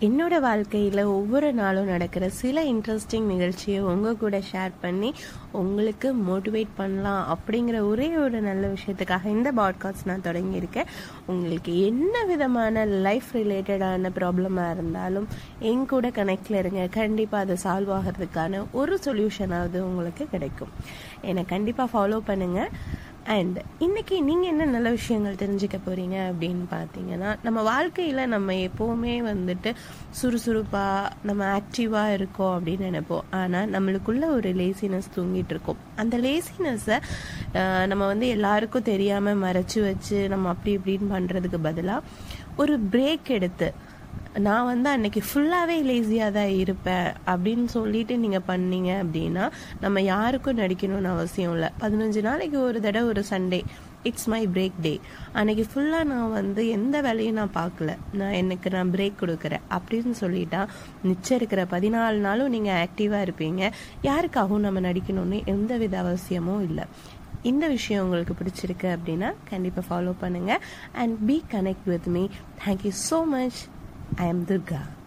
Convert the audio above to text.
என்னோட வாழ்க்கையில் ஒவ்வொரு நாளும் நடக்கிற சில இன்ட்ரெஸ்டிங் நிகழ்ச்சியை உங்கள் கூட ஷேர் பண்ணி உங்களுக்கு மோட்டிவேட் பண்ணலாம் அப்படிங்கிற ஒரே ஒரு நல்ல விஷயத்துக்காக இந்த பாட்காஸ்ட் நான் தொடங்கியிருக்கேன். உங்களுக்கு என்ன விதமான லைஃப் ரிலேட்டடான ப்ராப்ளமாக இருந்தாலும் என் கூட கனெக்டில் இருங்க. கண்டிப்பாக அதை சால்வ் ஆகிறதுக்கான ஒரு சொல்யூஷனாவது உங்களுக்கு கிடைக்கும். என்னை கண்டிப்பாக ஃபாலோ பண்ணுங்கள் அண்ட் இன்னைக்கு நீங்கள் என்ன நல்ல விஷயங்கள் தெரிஞ்சுக்க போகிறீங்க அப்படின்னு பார்த்தீங்கன்னா நம்ம வாழ்க்கையில் நம்ம எப்போவுமே வந்துட்டு சுறுசுறுப்பாக நம்ம ஆக்டிவாக இருக்கோம் அப்படின்னு நினைப்போம். ஆனால் நம்மளுக்குள்ள ஒரு லேசினஸ் தூங்கிட்டு இருக்கோம். அந்த லேசினஸை நம்ம வந்து எல்லாருக்கும் தெரியாமல் மறைச்சு வச்சு நம்ம அப்படி இப்படின்னு பண்ணுறதுக்கு பதிலாக ஒரு பிரேக் எடுத்து நான் வந்து அன்னைக்கு ஃபுல்லாகவே லேசியாக தான் இருப்பேன். அப்படின்னு சொல்லிட்டு நீங்கள் பண்ணீங்க அப்படின்னா நம்ம யாருக்கும் நடிக்கணும்னு அவசியம் இல்லை. பதினஞ்சு நாளைக்கு ஒரு தடவை ஒரு Sunday it's my break day அன்னைக்கு ஃபுல்லாக நான் வந்து எந்த வேலையும் நான் பார்க்கல. நான் எனக்கு நான் பிரேக் கொடுக்குறேன். அப்படின்னு சொல்லிட்டா மிச்சம் இருக்கிற பதினாலு நாளும் நீங்கள் ஆக்டிவாக இருப்பீங்க. யாருக்காகவும் நம்ம நடிக்கணும்னு எந்த வித அவசியமும் இல்லை. இந்த விஷயம் உங்களுக்கு பிடிச்சிருக்கு அப்படின்னா கண்டிப்பாக ஃபாலோ பண்ணுங்கள் and be connect with me thank you so much I am Durga.